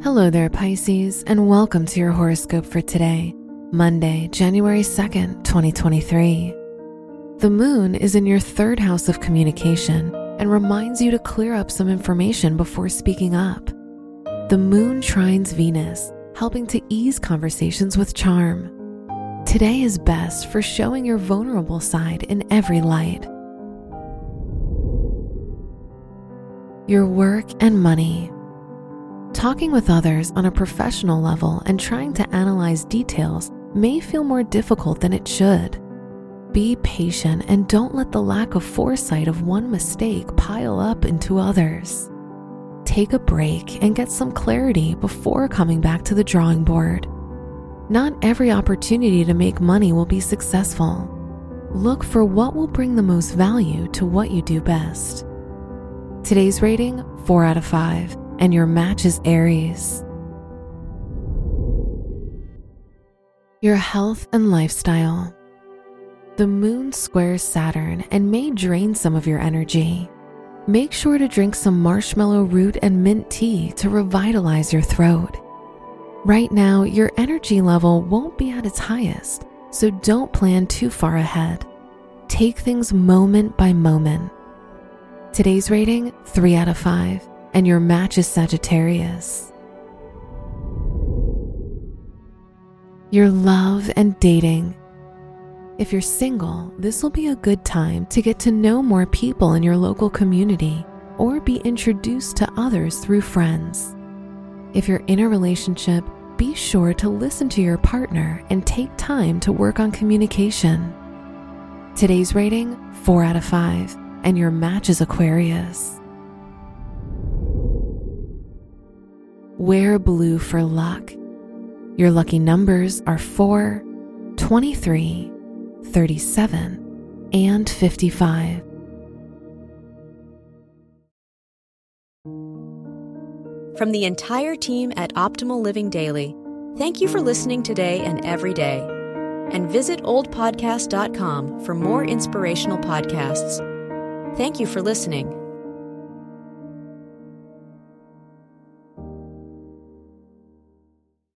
Hello there, Pisces, and welcome to your horoscope for today, Monday, January 2nd, 2023. The moon is in your third house of communication and reminds you to clear up some information before speaking up. The moon trines Venus, helping to ease conversations with charm. Today is best for showing your vulnerable side in every light. Your work and money. Talking with others on a professional level and trying to analyze details may feel more difficult than it should. Be patient and don't let the lack of foresight of one mistake pile up into others. Take a break and get some clarity before coming back to the drawing board. Not every opportunity to make money will be successful. Look for what will bring the most value to what you do best. Today's rating 4 out of 5 and your match is Aries. Your health and lifestyle. The moon squares Saturn and may drain some of your energy. Make sure to drink some marshmallow root and mint tea to revitalize your throat. Right now, your energy level won't be at its highest, so don't plan too far ahead. Take things moment by moment. Today's rating 3 out of 5 and your match is Sagittarius. Your love and dating. If you're single, this will be a good time to get to know more people in your local community or be introduced to others through friends. If you're in a relationship, be sure to listen to your partner and take time to work on communication. Today's rating 4 out of 5, and your match is Aquarius. Wear blue for luck. Your lucky numbers are 4, 23, 37, and 55. From the entire team at Optimal Living Daily, thank you for listening today and every day. And visit oldpodcast.com for more inspirational podcasts. Thank you for listening.